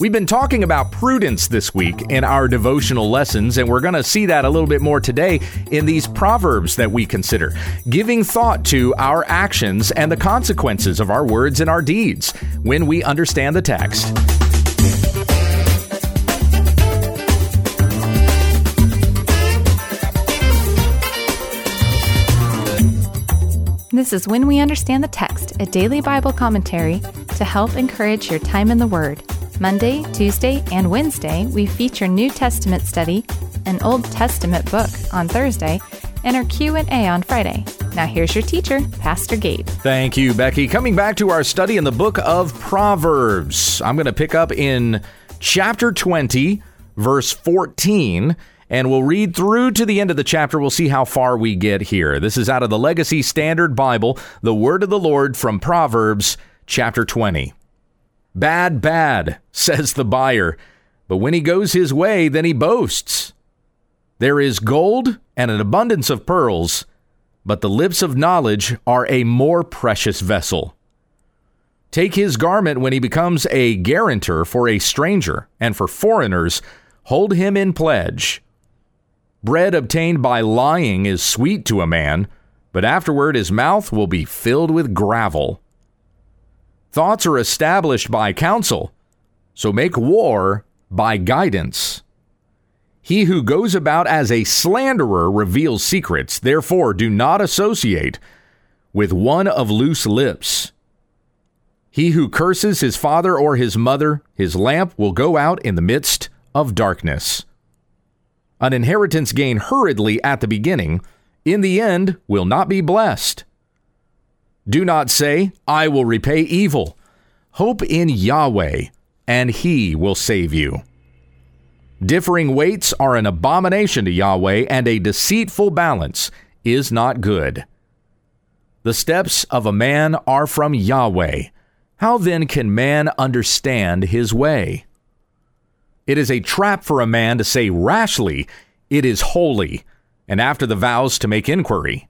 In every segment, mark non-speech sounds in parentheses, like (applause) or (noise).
We've been talking about prudence this week in our devotional lessons, and we're going to see that a little bit more today in these proverbs that we consider, giving thought to our actions and the consequences of our words and our deeds when we understand the text. This is When We Understand the Text, a daily Bible commentary to help encourage your time in the Word. Monday, Tuesday, and Wednesday, we feature New Testament study, an Old Testament book on Thursday, and our Q&A on Friday. Now here's your teacher, Pastor Gabe. Thank you, Becky. Coming back to our study in the book of Proverbs. I'm going to pick up in chapter 20, verse 14 and we'll read through to the end of the chapter. We'll see how far we get here. This is out of the Legacy Standard Bible, the Word of the Lord from Proverbs, chapter 20. Bad, bad, (laughs) says the buyer, but when he goes his way, then he boasts. There is gold and an abundance of pearls, but the lips of knowledge are a more precious vessel. Take his garment when he becomes a guarantor for a stranger, and for foreigners, hold him in pledge. Bread obtained by lying is sweet to a man, but afterward his mouth will be filled with gravel. Thoughts are established by counsel, so make war by guidance. He who goes about as a slanderer reveals secrets, therefore do not associate with one of loose lips. He who curses his father or his mother, his lamp will go out in the midst of darkness. An inheritance gained hurriedly at the beginning, in the end, will not be blessed. Do not say, I will repay evil. Hope in Yahweh, and he will save you. Differing weights are an abomination to Yahweh, and a deceitful balance is not good. The steps of a man are from Yahweh. How then can man understand his way? It is a trap for a man to say rashly, It is holy, and after the vows to make inquiry.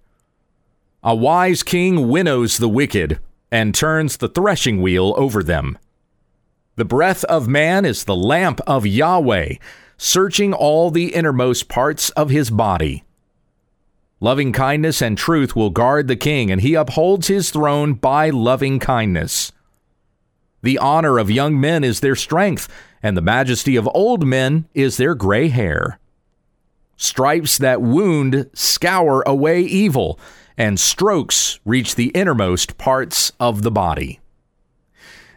A wise king winnows the wicked and turns the threshing wheel over them. The breath of man is the lamp of Yahweh, searching all the innermost parts of his body. Loving kindness and truth will guard the king, and he upholds his throne by loving kindness. The honor of young men is their strength, and the majesty of old men is their gray hair. Stripes that wound scour away evil, and strokes reach the innermost parts of the body.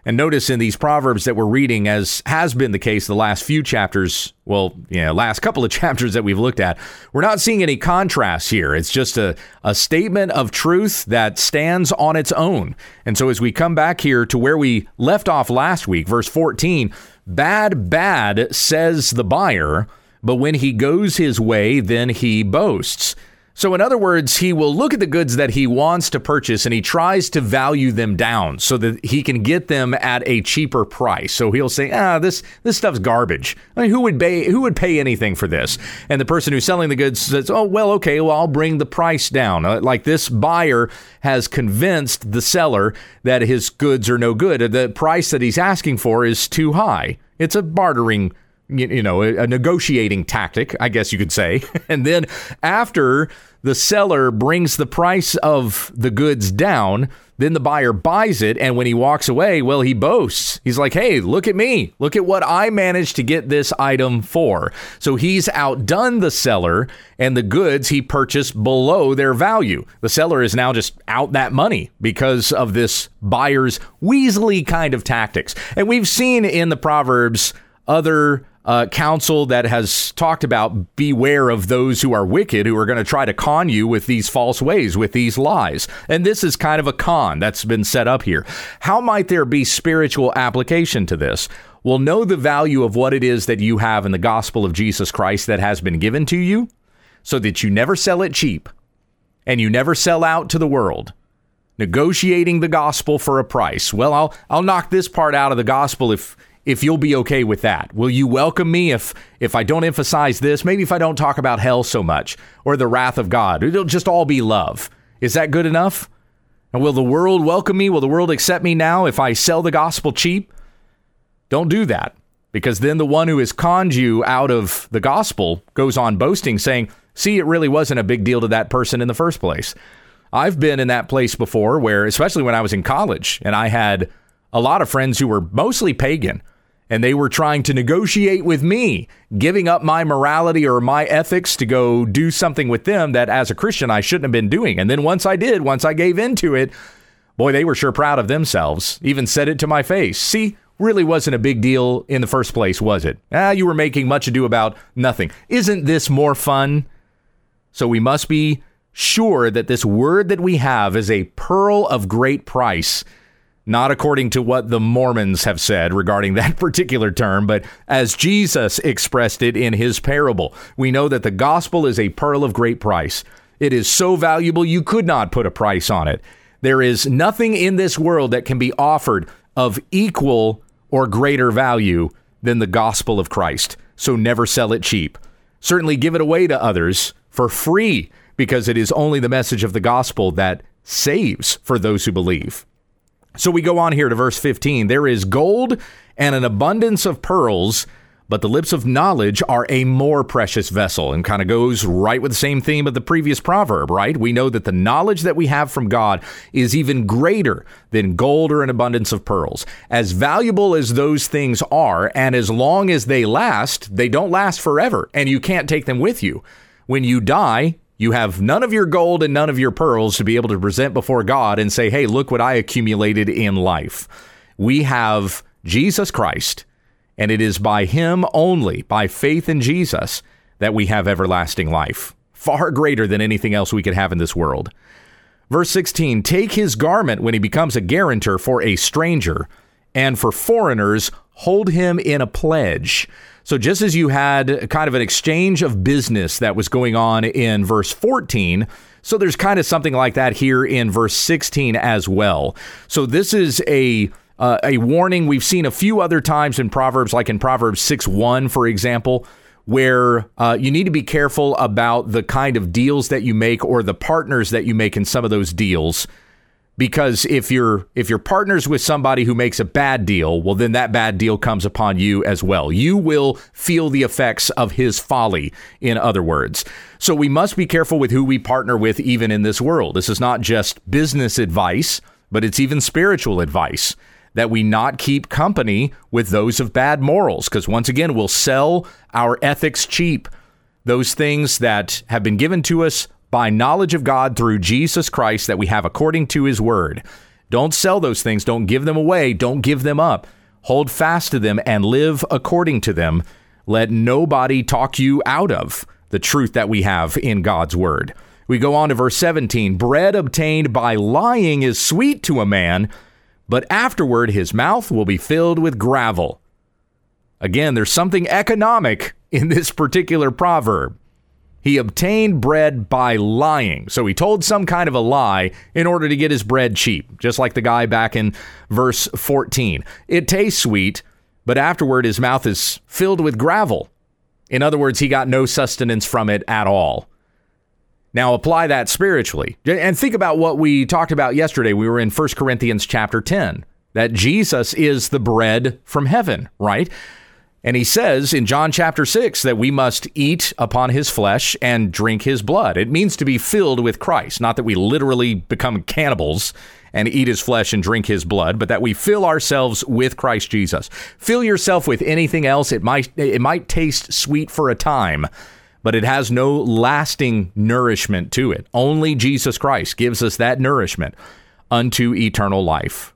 And notice in these proverbs that we're reading, as has been the case the last few chapters, well, yeah, last couple of (laughs) chapters that we've looked at, we're not seeing any contrast here. It's just a, a statement of truth that stands on its own. And so as we come back here to where we left off last week, verse 14, bad, bad, says the buyer, but when he goes his way, then he boasts. So, in other words, he will look at the goods that he wants to purchase and he tries to value them down so that he can get them at a cheaper price. So he'll say, "Ah, this this stuff's garbage. I mean, who would pay who would pay anything for this?" And the person who's selling the goods says, "Oh, well, okay, well, I'll bring the price down." Uh, like this buyer has convinced the seller that his goods are no good. The price that he's asking for is too high. It's a bartering you know, a, negotiating tactic, I guess you could say. (laughs) and then after the seller brings the price of the goods down, then the buyer buys it. And when he walks away, well, he boasts. He's like, hey, look at me. Look at what I managed to get this item for. So he's outdone the seller and the goods he purchased below their value. The seller is now just out that money because of this buyer's weaselly kind of tactics. And we've seen in the Proverbs other uh, counsel that has talked about beware of those who are wicked who are going to try to con you with these false ways, with these lies. And this is kind of a con that's been set up here. How might there be spiritual application to this? Well, know the value of what it is that you have in the gospel of Jesus Christ that has been given to you so that you never sell it cheap and you never sell out to the world negotiating the gospel for a price. Well, I'll I'll knock this part out of the gospel if if you'll be okay with that. Will you welcome me if if I don't emphasize this? Maybe if I don't talk about hell so much or the wrath of God. It'll just all be love. Is that good enough? And will the world welcome me? Will the world accept me now if I sell the gospel cheap? Don't do that. Because then the one who has conned you out of the gospel goes on boasting, saying, See, it really wasn't a big deal to that person in the first place. I've been in that place before where, especially when I was in college, and I had a lot of friends who were mostly pagan, and they were trying to negotiate with me, giving up my morality or my ethics to go do something with them that as a Christian I shouldn't have been doing. And then once I did, once I gave into it, boy, they were sure proud of themselves, even said it to my face. See, really wasn't a big deal in the first place, was it? Ah, you were making much ado about nothing. Isn't this more fun? So we must be sure that this word that we have is a pearl of great price, not according to what the Mormons have said regarding (laughs) that particular term, but as Jesus expressed it in his parable. We know that the gospel is a pearl of great price. It is so valuable you could not put a price on it. There is nothing in this world that can be offered of equal or greater value than the gospel of Christ. So never sell it cheap. Certainly give it away to others for free because it is only the message of the gospel that saves for those who believe. So we go on here to verse 15. There is gold and an abundance of pearls, but the lips of knowledge are a more precious vessel and kind of goes right with the same theme of the previous proverb, right? We know that the knowledge that we have from God is even greater than gold or an abundance of pearls. As valuable as those things are, and as long as they last, they don't last forever, and you can't take them with you. When you die, you have none of your gold and none of your pearls to be able to present before God and say, hey, look what I accumulated in life. We have Jesus Christ, and it is by Him only, by faith in Jesus, that we have everlasting life, far greater than anything else we could have in this world. Verse 16 Take his garment when he becomes a guarantor for a stranger, and for foreigners, hold him in a pledge. So, just as you had kind of an exchange of business that was going on in verse 14, so there's kind of something like that here in verse 16 as well. So, this is a uh, a warning we've seen a few other times in Proverbs, like in Proverbs 6 1, for example, where uh, you need to be careful about the kind of deals that you make or the partners that you make in some of those deals because if you're if you're partners with somebody who makes a bad deal well then that bad deal comes upon you as well. You will feel the effects of his folly in other words. So we must be careful with who we partner with even in this world. This is not just business advice but it's even spiritual advice that we not keep company with those of bad morals. Because once again we'll sell our ethics cheap. Those things that have been given to us by knowledge of God through Jesus Christ that we have according to his word. Don't sell those things. Don't give them away. Don't give them up. Hold fast to them and live according to them. Let nobody talk you out of the truth that we have in God's word. We go on to verse 17 Bread obtained by lying is sweet to a man, but afterward his mouth will be filled with gravel. Again, there's something economic in this particular proverb. He obtained bread by lying. So he told some kind of a lie in order to get his bread cheap, just like the guy back in verse 14. It tastes sweet, but afterward his mouth is filled with gravel. In other words, he got no sustenance from it at all. Now apply that spiritually. And think about what we talked about yesterday. We were in 1 Corinthians chapter 10, that Jesus is the bread from heaven, right? And he says in John chapter 6 that we must eat upon his flesh and drink his blood. It means to be filled with Christ, not that we literally become cannibals and eat his flesh and drink his blood, but that we fill ourselves with Christ Jesus. Fill yourself with anything else. It might it might taste sweet for a time, but it has no lasting nourishment to it. Only Jesus Christ gives us that nourishment unto eternal life.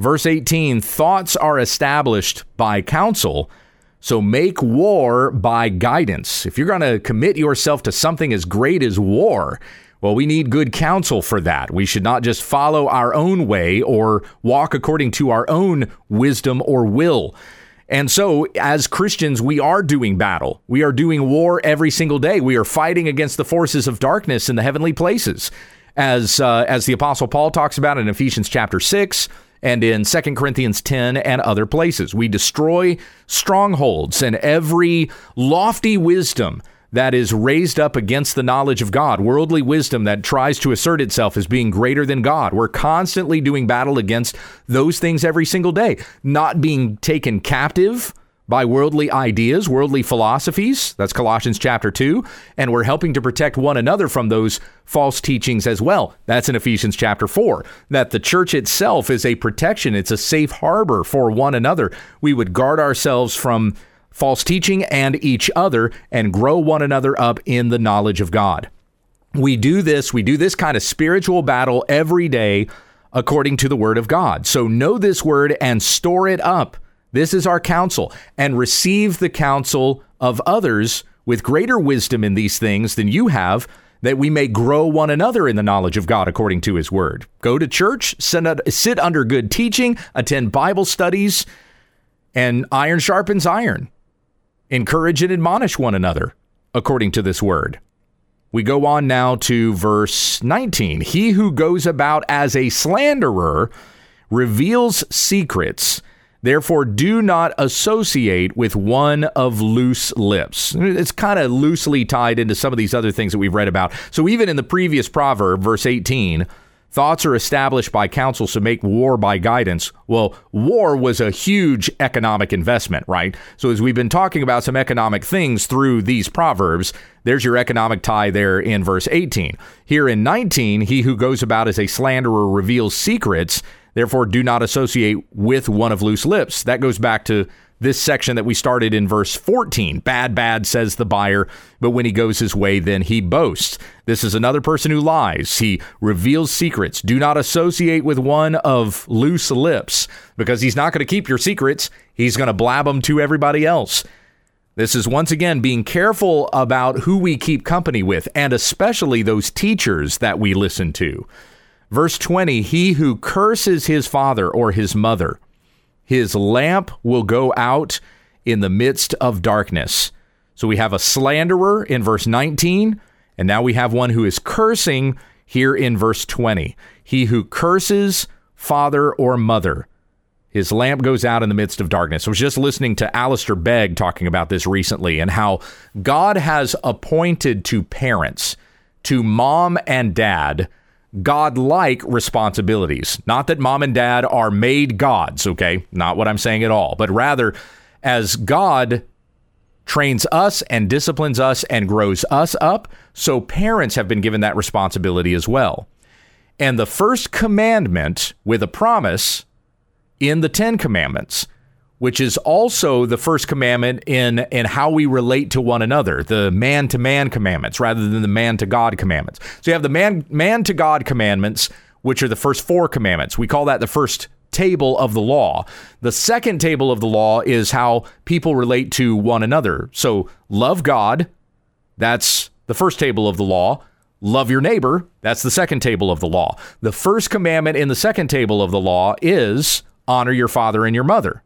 Verse 18 Thoughts are established by counsel, so make war by guidance. If you're going to commit yourself to something as great as war, well, we need good counsel for that. We should not just follow our own way or walk according to our own wisdom or will. And so, as Christians, we are doing battle. We are doing war every single day. We are fighting against the forces of darkness in the heavenly places. As, uh, as the Apostle Paul talks about in Ephesians chapter 6, and in 2 Corinthians 10 and other places. We destroy strongholds and every lofty wisdom that is raised up against the knowledge of God, worldly wisdom that tries to assert itself as being greater than God. We're constantly doing battle against those things every single day, not being taken captive by worldly ideas, worldly philosophies. That's Colossians chapter 2. And we're helping to protect one another from those false teachings as well. That's in Ephesians chapter 4. That the church itself is a protection, it's a safe harbor for one another. We would guard ourselves from false teaching and each other and grow one another up in the knowledge of God. We do this, we do this kind of spiritual battle every day according to the word of God. So know this word and store it up this is our counsel, and receive the counsel of others with greater wisdom in these things than you have, that we may grow one another in the knowledge of God according to his word. Go to church, sit under good teaching, attend Bible studies, and iron sharpens iron. Encourage and admonish one another according to this word. We go on now to verse 19. He who goes about as a slanderer reveals secrets Therefore, do not associate with one of loose lips. It's kind of loosely tied into some of these other things that we've read about. So, even in the previous proverb, verse 18, thoughts are established by counsels to make war by guidance. Well, war was a huge economic investment, right? So, as we've been talking about some economic things through these proverbs, there's your economic tie there in verse 18. Here in 19, he who goes about as a slanderer reveals secrets. Therefore, do not associate with one of loose lips. That goes back to this section that we started in verse 14. Bad, bad, says the buyer, but when he goes his way, then he boasts. This is another person who lies. He reveals secrets. Do not associate with one of loose lips because he's not going to keep your secrets. He's going to blab them to everybody else. This is once again being careful about who we keep company with, and especially those teachers that we listen to. Verse 20 He who curses his father or his mother, his lamp will go out in the midst of darkness. So we have a slanderer in verse 19, and now we have one who is cursing here in verse 20. He who curses father or mother, his lamp goes out in the midst of darkness. I was just listening to Alistair Begg talking about this recently and how God has appointed to parents, to mom and dad, God-like responsibilities. Not that mom and dad are made gods, okay? Not what I'm saying at all, but rather as God trains us and disciplines us and grows us up, so parents have been given that responsibility as well. And the first commandment with a promise in the 10 commandments which is also the first commandment in in how we relate to one another, the man to man commandments rather than the man to God commandments. So you have the man man to God commandments, which are the first four commandments. We call that the first table of the law. The second table of the law is how people relate to one another. So love God, that's the first table of the law. Love your neighbor, that's the second table of the law. The first commandment in the second table of the law is honor your father and your mother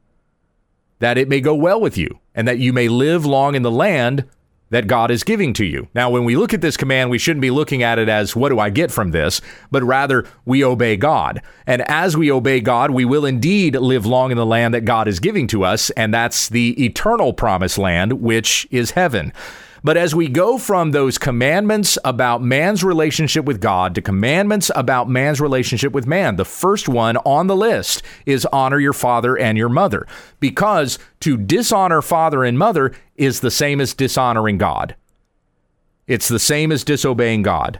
that it may go well with you and that you may live long in the land that God is giving to you. Now, when we look at this command, we shouldn't be looking at it as, what do I get from this? But rather, we obey God. And as we obey God, we will indeed live long in the land that God is giving to us. And that's the eternal promised land, which is heaven. But as we go from those commandments about man's relationship with God to commandments about man's relationship with man, the first one on the list is honor your father and your mother, because to dishonor father and mother is the same as dishonoring God. It's the same as disobeying God.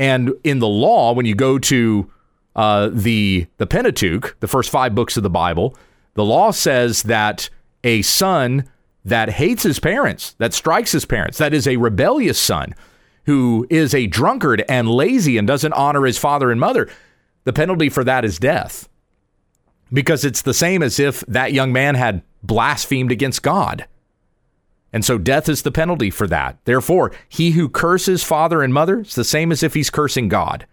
And in the law, when you go to uh, the the Pentateuch, the first five books of the Bible, the law says that a son that hates his parents, that strikes his parents, that is a rebellious son who is a drunkard and lazy and doesn't honor his father and mother, the penalty for that is death. Because it's the same as if that young man had blasphemed against God. And so death is the penalty for that. Therefore, he who curses father and mother is the same as if he's cursing God.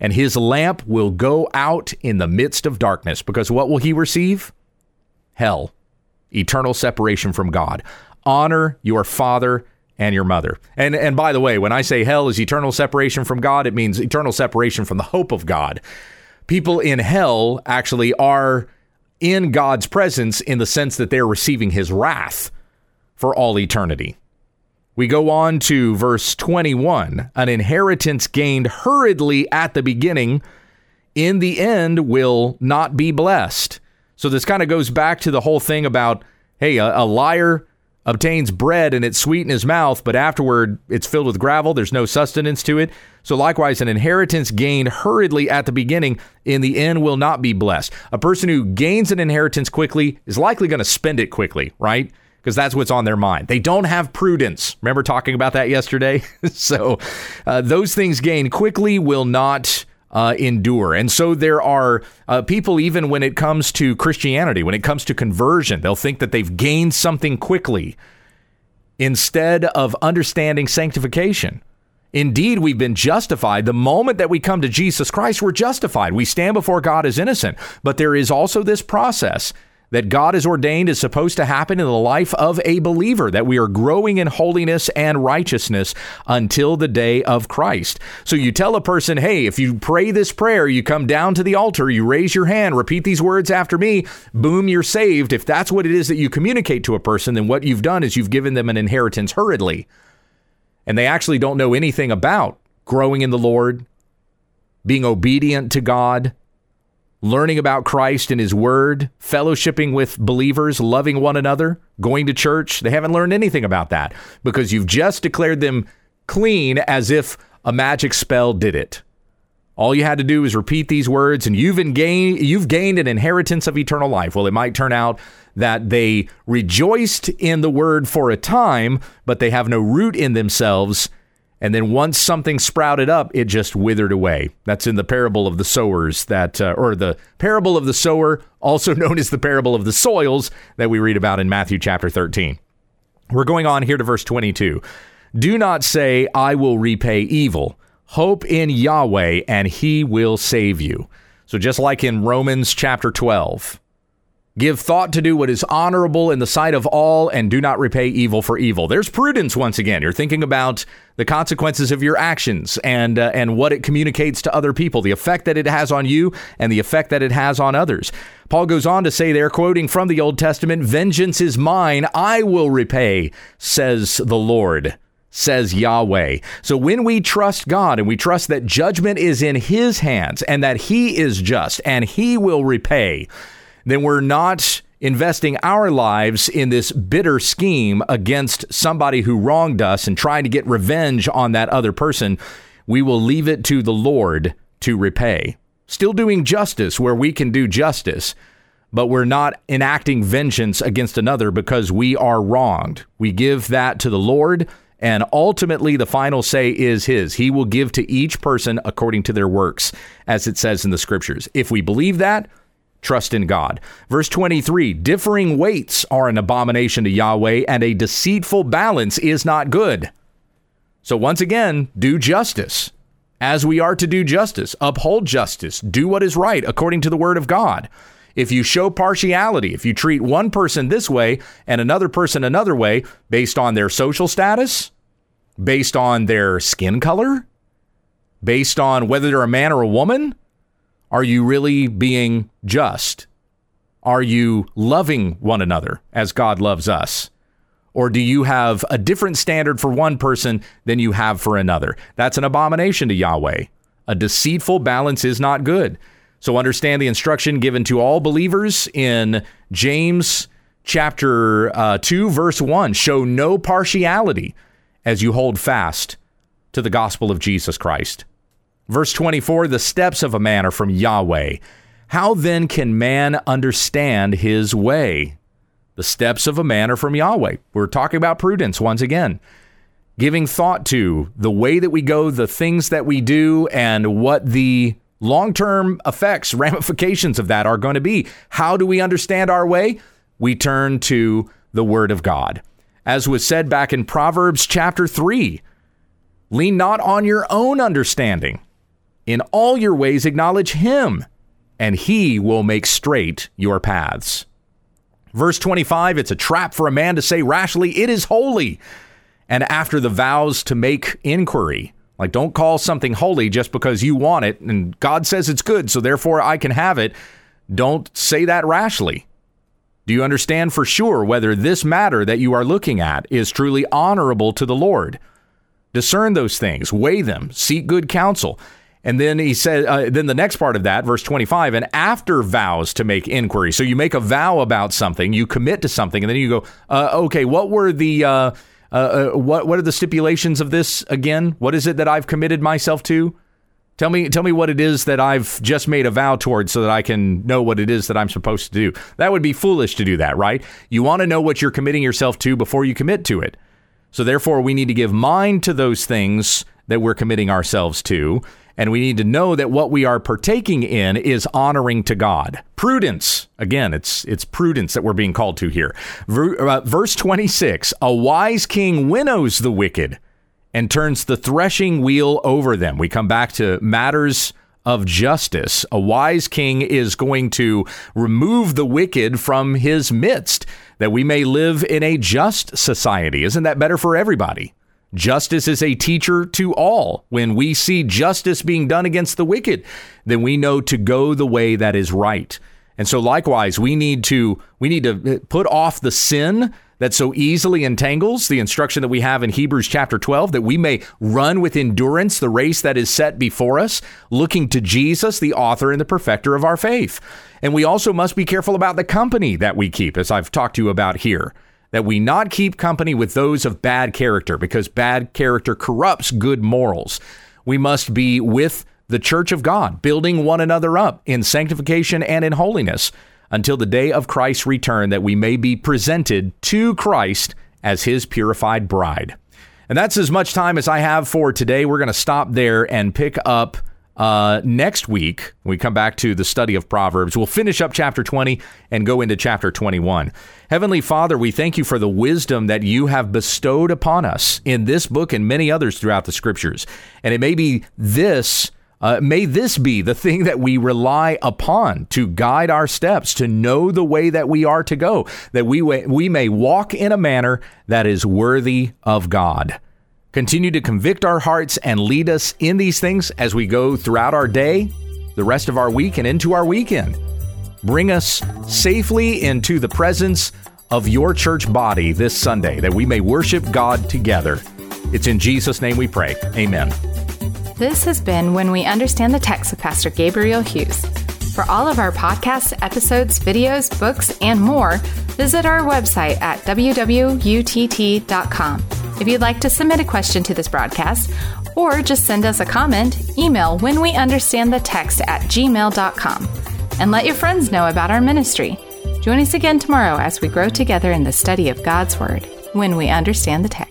And his lamp will go out in the midst of darkness, because what will he receive? Hell eternal separation from God. Honor your father and your mother. And and by the way, when I say hell is eternal separation from God, it means eternal separation from the hope of God. People in hell actually are in God's presence in the sense that they're receiving his wrath for all eternity. We go on to verse 21 an inheritance gained hurriedly at the beginning, in the end, will not be blessed. So this kind of goes back to the whole thing about Hey, a, a liar obtains bread and it's sweet in his mouth, but afterward it's filled with gravel. There's no sustenance to it. So, likewise, an inheritance gained hurriedly at the beginning in the end will not be blessed. A person who gains an inheritance quickly is likely going to spend it quickly, right? Because that's what's on their mind. They don't have prudence. Remember talking about that yesterday? (laughs) so, uh, those things gained quickly will not uh, endure. And so there are uh, people, even when it comes to Christianity, when it comes to conversion, they'll think that they've gained something quickly instead of understanding sanctification. Indeed, we've been justified. The moment that we come to Jesus Christ, we're justified. We stand before God as innocent. But there is also this process that God has ordained is supposed to happen in the life of a believer, that we are growing in holiness and righteousness until the day of Christ. So you tell a person, hey, if you pray this prayer, you come down to the altar, you raise your hand, repeat these words after me, boom, you're saved. If that's what it is that you communicate to a person, then what you've done is you've given them an inheritance hurriedly. And they actually don't know anything about growing in the Lord, being obedient to God, learning about Christ and His Word, fellowshipping with believers, loving one another, going to church. They haven't learned anything about that because you've just declared them clean as if a magic spell did it. All you had to do is repeat these words, and you've, you've gained an inheritance of eternal life. Well, it might turn out that they rejoiced in the word for a time, but they have no root in themselves and then once something sprouted up, it just withered away. That's in the parable of the sowers that, uh, or the parable of the sower, also (laughs) known as the parable of the soils that we read about in Matthew chapter 13. We're going on here to verse 22. Do not say, I will repay evil. Hope in Yahweh and he will save you. So just like in Romans chapter 12, Give thought to do what is honorable in the sight of all, and do not repay evil for evil. There's prudence once again. You're thinking about the consequences of your actions and uh, and what it communicates to other people, the effect that it has on you, and the effect that it has on others. Paul goes on to say there, quoting from the Old Testament, "Vengeance is mine; I will repay," says the Lord says Yahweh. So when we trust God and we trust that judgment is in His hands and that He is just and He will repay, then we're not investing our lives in this bitter scheme against somebody who wronged us and trying to get revenge on that other person. We will leave it to the Lord to repay. Still doing justice where we can do justice, but we're not enacting vengeance against another because we are wronged. We give that to the Lord. And ultimately, the final say is His. He will give to each person according to their works, as it says in the scriptures. If we believe that, trust in God. Verse 23 differing weights are an abomination to Yahweh, and a deceitful balance is not good. So, once again, do justice as we are to do justice, uphold justice, do what is right according to the word of God. If you show partiality, if you treat one person this way and another person another way based on their social status, based on their skin color, based on whether they're a man or a woman, are you really being just? Are you loving one another as God loves us? Or do you have a different standard for one person than you have for another? That's an abomination to Yahweh. A deceitful balance is not good. So understand the instruction given to all believers in James chapter uh, 2, verse 1. Show no partiality as you hold fast to the gospel of Jesus Christ. Verse 24 The steps of a man are from Yahweh. How then can man understand his way? The steps of a man are from Yahweh. We're talking about prudence once again. Giving thought to the way that we go, the things that we do, and what the long term effects, (laughs) ramifications of that are going to be. How do we understand our way? We turn to the Word of God. As was said back in Proverbs chapter 3 lean not on your own understanding. In all your ways, acknowledge him, and he will make straight your paths. Verse 25 it's a trap for a man to say rashly, It is holy. And after the vows to make inquiry, like don't call something holy just because you want it and God says it's good, so therefore I can have it. Don't say that rashly. Do you understand for sure whether this matter that you are looking at is truly honorable to the Lord? Discern those things, weigh them, seek good counsel. And then he said, uh, then the next part of that, verse 25, and after vows to make inquiry. So you make a vow about something, you commit to something, and then you go, uh, okay, what were the, uh, uh, uh, what, what are the stipulations of this again? What is it that I've committed myself to? Tell me, tell me what it is that I've just made a vow towards so that I can know what it is that I'm supposed to do. That would be foolish to do that, right? You want to know what you're committing yourself to before you commit to it. So therefore, we need to give mind to those things that we're committing ourselves to. And we need to know that what we are partaking in is honoring to God. Prudence. Again, it's it's prudence that we're being called to here. Uh, verse 26, a wise king winnows the wicked and turns the threshing wheel over them. We come back to matters of justice. A wise king is going to remove the wicked from his midst, that we may live in a just society. Isn't that better for everybody? Justice is a teacher to all. When we see justice being done against the wicked, then we know to go the way that is right. And so likewise, we need to we need to uh, put off the sin that so easily entangles the instruction that we have in Hebrews chapter 12 that we may run with endurance the race that is set before us, looking to Jesus, the author and the perfecter of our faith. And we also must be careful about the company that we keep, as I've talked to you about here. That we not keep company with those of bad character, because bad character corrupts good morals. We must be with the church of God, building one another up in sanctification and in holiness until the day of Christ's return, that we may be presented to Christ as his purified bride. And that's as much time as I have for today. We're going to stop there and pick up uh, next week. we come back to the study of Proverbs. We'll finish up chapter 20 and go into chapter 21. Heavenly Father, we thank you for the wisdom that you have bestowed upon us in this book and many others throughout the scriptures. And it may be this uh, may this be the thing that we rely upon to guide our steps, to know the way that we are to go, that we, we may walk in a manner that is worthy of God. Continue to convict our hearts and lead us in these things as we go throughout our day, the rest of our week, and into our weekend. Bring us safely into the presence of your church body this Sunday that we may worship God together. It's in Jesus' name we pray. Amen. This has been When We Understand the Text with Pastor Gabriel Hughes. For all of our podcasts, episodes, videos, books, and more, visit our website at www.utt.com. If you'd like to submit a question to this broadcast, or just send us a comment, email when we understand the text at gmail.com. And let your friends know about our ministry. Join us again tomorrow as we grow together in the study of God's Word when we understand the text.